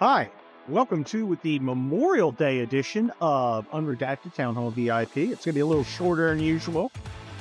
Hi, welcome to with the Memorial Day edition of Unredacted Town Hall VIP. It's going to be a little shorter than usual,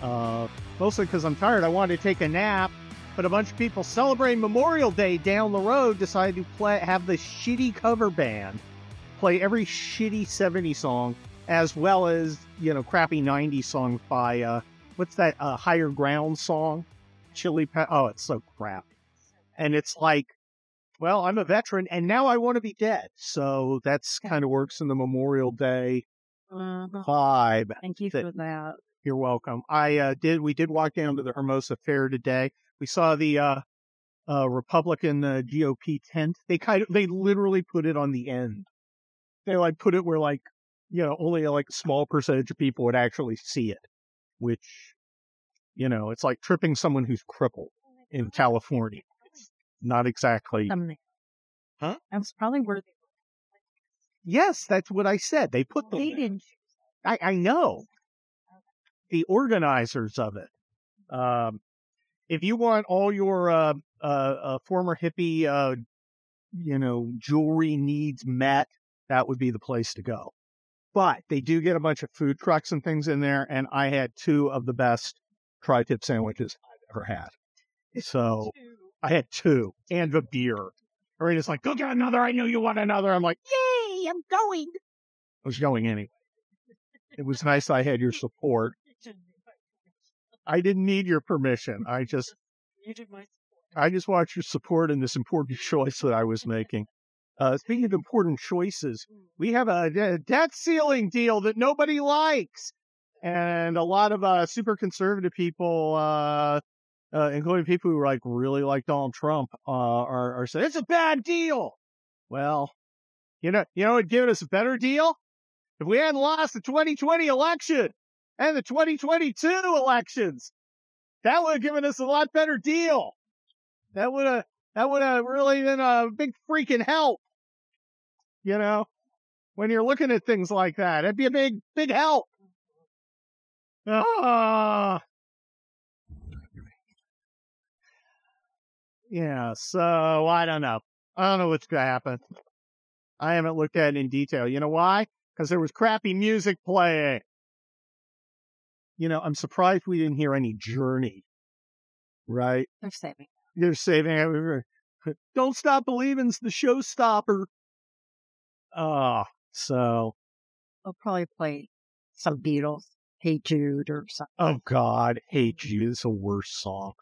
uh, mostly because I'm tired. I wanted to take a nap, but a bunch of people celebrating Memorial Day down the road decided to play have the shitty cover band play every shitty 70s song as well as you know crappy 90s songs by uh, what's that uh, Higher Ground song, Chili. Pe- oh, it's so crap, and it's like well, I'm a veteran and now I want to be dead. So that's kind of works in the Memorial Day Uh, vibe. thank you that- for that. You're welcome. I uh, did. We did walk down to the Hermosa Fair today. We saw the uh, uh, Republican uh, GOP tent. They kind of, they literally put it on the end. They like put it where like, you know, only like a small percentage of people would actually see it, which, you know, it's like tripping someone who's crippled in California. Not exactly. Thumbnail. Huh? That was probably where Yes, that's what I said. They put they, the. they didn't. I, I know the organizers of it. Um, if you want all your uh, uh, uh, former hippie, uh, you know, jewelry needs met, that would be the place to go. But they do get a bunch of food trucks and things in there, and I had two of the best tri-tip sandwiches I've ever had. So I had two and a beer. Marina's like, go get another. I know you want another. I'm like, yay, I'm going. I was going anyway. It was nice I had your support. I didn't need your permission. I just, You did my I just want your support in this important choice that I was making. Uh, speaking of important choices, we have a, a debt ceiling deal that nobody likes. And a lot of uh, super conservative people, uh, uh, including people who like really like Donald Trump, uh, are, are saying it's a bad deal. Well, you know, you know, what would give us a better deal if we hadn't lost the 2020 election and the 2022 elections. That would have given us a lot better deal. That would have that would have really been a big freaking help. You know, when you're looking at things like that, it'd be a big big help. Ah. Yeah, so I don't know. I don't know what's gonna happen. I haven't looked at it in detail. You know why? Because there was crappy music playing. You know, I'm surprised we didn't hear any Journey. Right? They're saving. They're saving it. Don't stop believing's the showstopper. Ah, so I'll probably play some Beatles, Hey Jude, or something. oh God, hate you. is the worst song.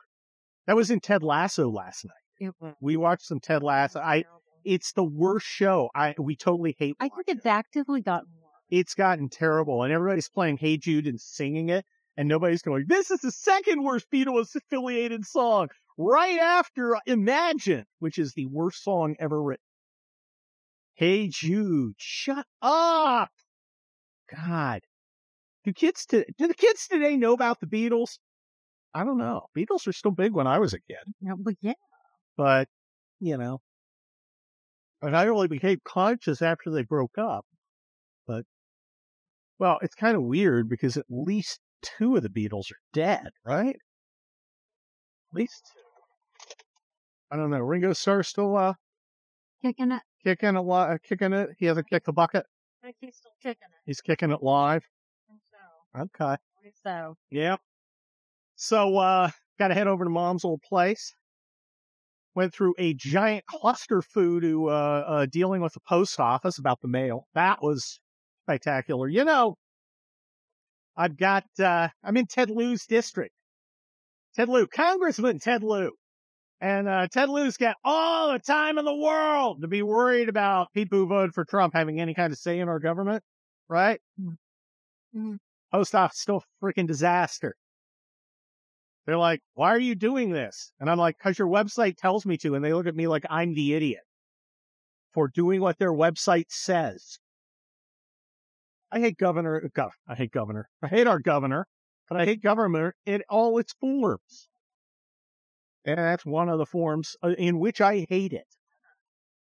That was in Ted Lasso last night. We watched some Ted Lasso. I it's the worst show. I we totally hate. I think it's actively gotten worse. it's gotten terrible, and everybody's playing "Hey Jude" and singing it, and nobody's going. This is the second worst Beatles affiliated song, right after uh, "Imagine," which is the worst song ever written. Hey Jude, shut up! God, do kids to do the kids today know about the Beatles? I don't know. Beatles were still big when I was a kid Yeah, but yeah, but you know, and I only became conscious after they broke up. But well, it's kind of weird because at least two of the Beatles are dead, right? At least. I don't know. Ringo Starr's still uh, kicking it. kicking a lot, kicking it. He hasn't kicked the bucket. I think he's still kicking it. He's kicking it live. And so, Okay. so Yep. So, uh, got to head over to mom's old place. Went through a giant cluster to, uh, uh, dealing with the post office about the mail. That was spectacular. You know, I've got, uh, I'm in Ted Lieu's district. Ted Lieu, Congressman Ted Lieu. And, uh, Ted Lieu's got all the time in the world to be worried about people who voted for Trump having any kind of say in our government, right? Mhm. Post office still a freaking disaster. They're like, why are you doing this? And I'm like, because your website tells me to. And they look at me like I'm the idiot for doing what their website says. I hate governor. Gov, I hate governor. I hate our governor, but I hate government in all its forms. And that's one of the forms uh, in which I hate it.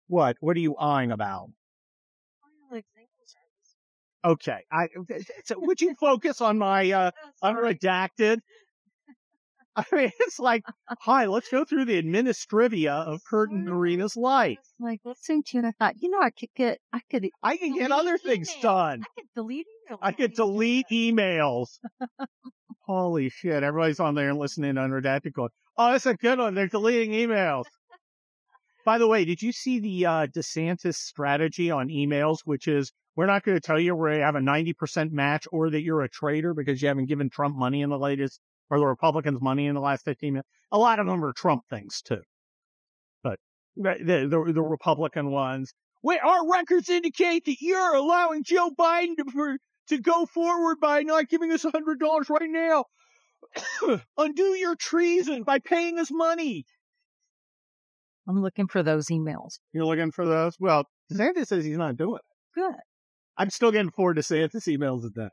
What? What are you eyeing about? Okay. I, so would you focus on my, uh, unredacted? I mean, it's like, hi, let's go through the administrivia of Kurt and Marina's life. Like listening to you, and I thought, you know, I could get, I could, I can get other things email. done. I could delete emails. I could delete emails. Holy shit. Everybody's on there and listening to Unredacted going, oh, that's a good one. They're deleting emails. By the way, did you see the uh, DeSantis strategy on emails, which is we're not going to tell you where you have a 90% match or that you're a traitor because you haven't given Trump money in the latest, or the Republicans money in the last 15 minutes? A lot of them are Trump things, too. But the, the, the, Republican ones, wait, our records indicate that you're allowing Joe Biden to, to go forward by not giving us a hundred dollars right now. Undo your treason by paying us money. I'm looking for those emails. You're looking for those? Well, DeSantis says he's not doing it. Good. I'm still getting four DeSantis emails a day.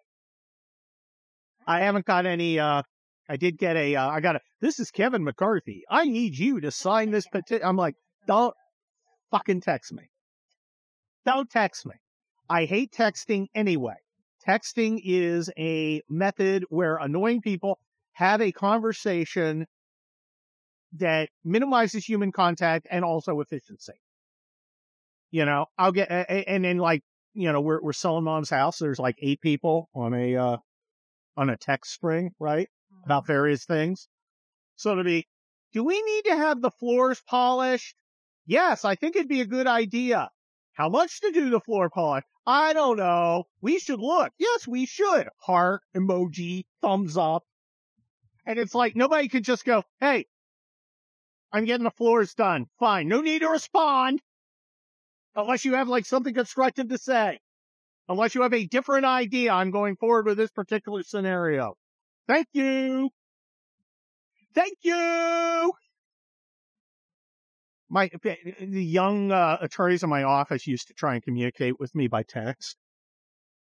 I haven't got any, uh, I did get a, uh, I got a, this is Kevin McCarthy. I need you to sign this petition. I'm like, don't fucking text me. Don't text me. I hate texting anyway. Texting is a method where annoying people have a conversation that minimizes human contact and also efficiency. You know, I'll get, and then like, you know, we're, we're selling mom's house. There's like eight people on a, uh, on a text string, right? About various things. So to be, do we need to have the floors polished? Yes, I think it'd be a good idea. How much to do the floor polish? I don't know. We should look. Yes, we should. Heart emoji, thumbs up. And it's like nobody could just go, hey, I'm getting the floors done. Fine. No need to respond. Unless you have like something constructive to say. Unless you have a different idea, I'm going forward with this particular scenario. Thank you. Thank you. My the young uh, attorneys in my office used to try and communicate with me by text,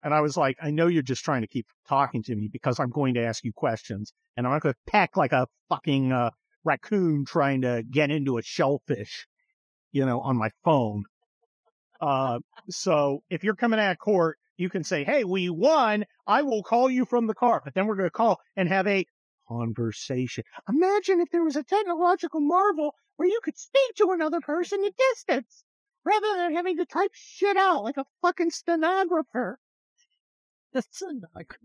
and I was like, I know you're just trying to keep talking to me because I'm going to ask you questions, and I'm not going to peck like a fucking uh, raccoon trying to get into a shellfish, you know, on my phone. Uh, so if you're coming out of court, you can say, Hey, we won. I will call you from the car. But then we're going to call and have a conversation. Imagine if there was a technological marvel where you could speak to another person at distance rather than having to type shit out like a fucking stenographer. The stenographer.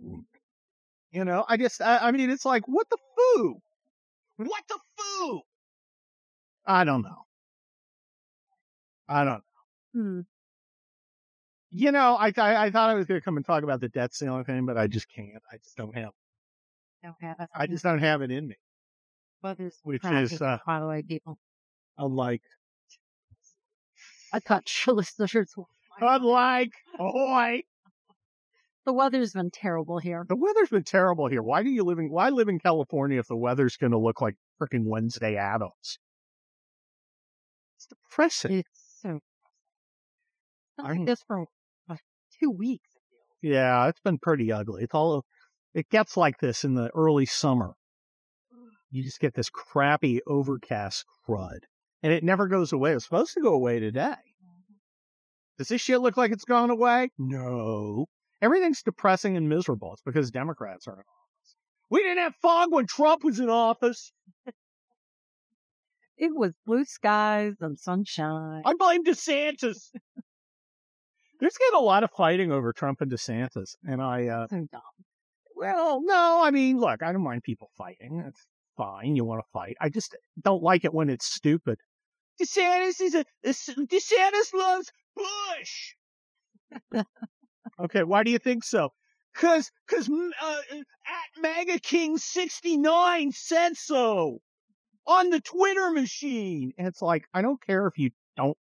You know, I just, I, I mean, it's like, what the foo? What the foo? I don't know. I don't know. Hmm. You know, I I, I thought I was going to come and talk about the debt ceiling thing, but I just can't. I just don't have. Don't have it. I just don't have it in me. Well, there's which is, uh, by the way, people. Unlike, I thought will- unlike, ahoy! The weather's been terrible here. The weather's been terrible here. Why do you live in? Why live in California if the weather's going to look like freaking Wednesday Addams? It's depressing. It's so. I'm- like this for two weeks. Yeah, it's been pretty ugly. It's all. It gets like this in the early summer. You just get this crappy overcast crud, and it never goes away. It's supposed to go away today. Mm-hmm. Does this shit look like it's gone away? No. Everything's depressing and miserable. It's because Democrats are in office. We didn't have fog when Trump was in office. It was blue skies and sunshine. I blame DeSantis. There's been a lot of fighting over Trump and DeSantis, and I, uh, well, no, I mean, look, I don't mind people fighting. It's fine. You want to fight. I just don't like it when it's stupid. DeSantis is a, DeSantis loves Bush. okay, why do you think so? Cause, cause, uh, at MAGA King 69 said so on the Twitter machine. And it's like, I don't care if you don't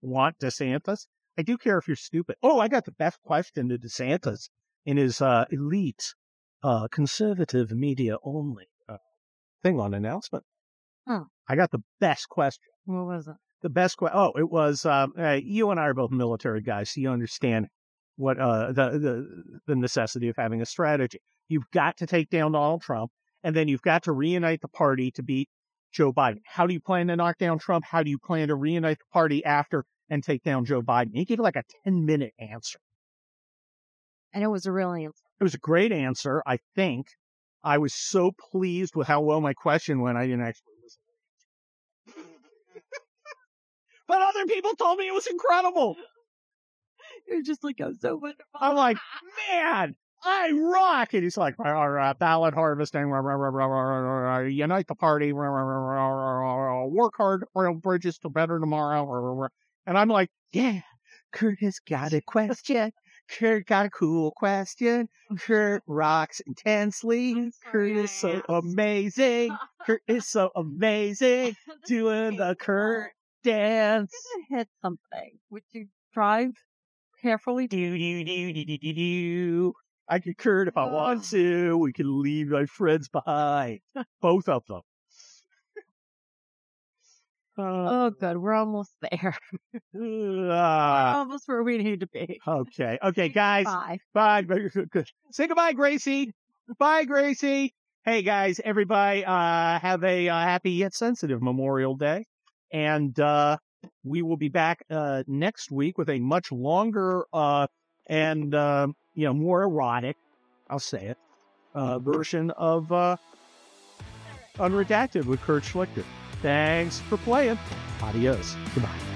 want DeSantis. I do care if you're stupid. Oh, I got the best question to DeSantis in his, uh, elite, uh, conservative media only, uh, thing on announcement. Huh. I got the best question What was it? the best question. Oh, it was um, you and I are both military guys, so you understand what uh, the the the necessity of having a strategy. You've got to take down Donald Trump, and then you've got to reunite the party to beat Joe Biden. How do you plan to knock down Trump? How do you plan to reunite the party after and take down Joe Biden? He gave like a ten minute answer. And it was a real answer. It was a great answer, I think. I was so pleased with how well my question went. I didn't actually listen. but other people told me it was incredible. You're just like, oh, so wonderful. I'm like, man, I rock. And he's like, uh, ballot harvesting, unite the party, work hard, rail bridges to better tomorrow. And I'm like, yeah, Kurt has got a question. Kurt got a cool question. Kurt rocks intensely. Kurt is so amazing. Kurt is so amazing. Doing the Kurt dance. I'm hit something. Would you drive carefully? Do do do do do do do. I could Kurt if I want to. We can leave my friends behind. Both of them. Uh, Oh, good. We're almost there. ah, almost where we need to be. okay. Okay, guys. Bye. Bye. Good. Say goodbye, Gracie. Bye, Gracie. Hey, guys, everybody, uh, have a uh, happy yet sensitive Memorial Day. And uh, we will be back uh, next week with a much longer uh, and, uh, you know, more erotic, I'll say it, uh, version of uh, Unredacted with Kurt Schlichter. Thanks for playing. Adios. Goodbye.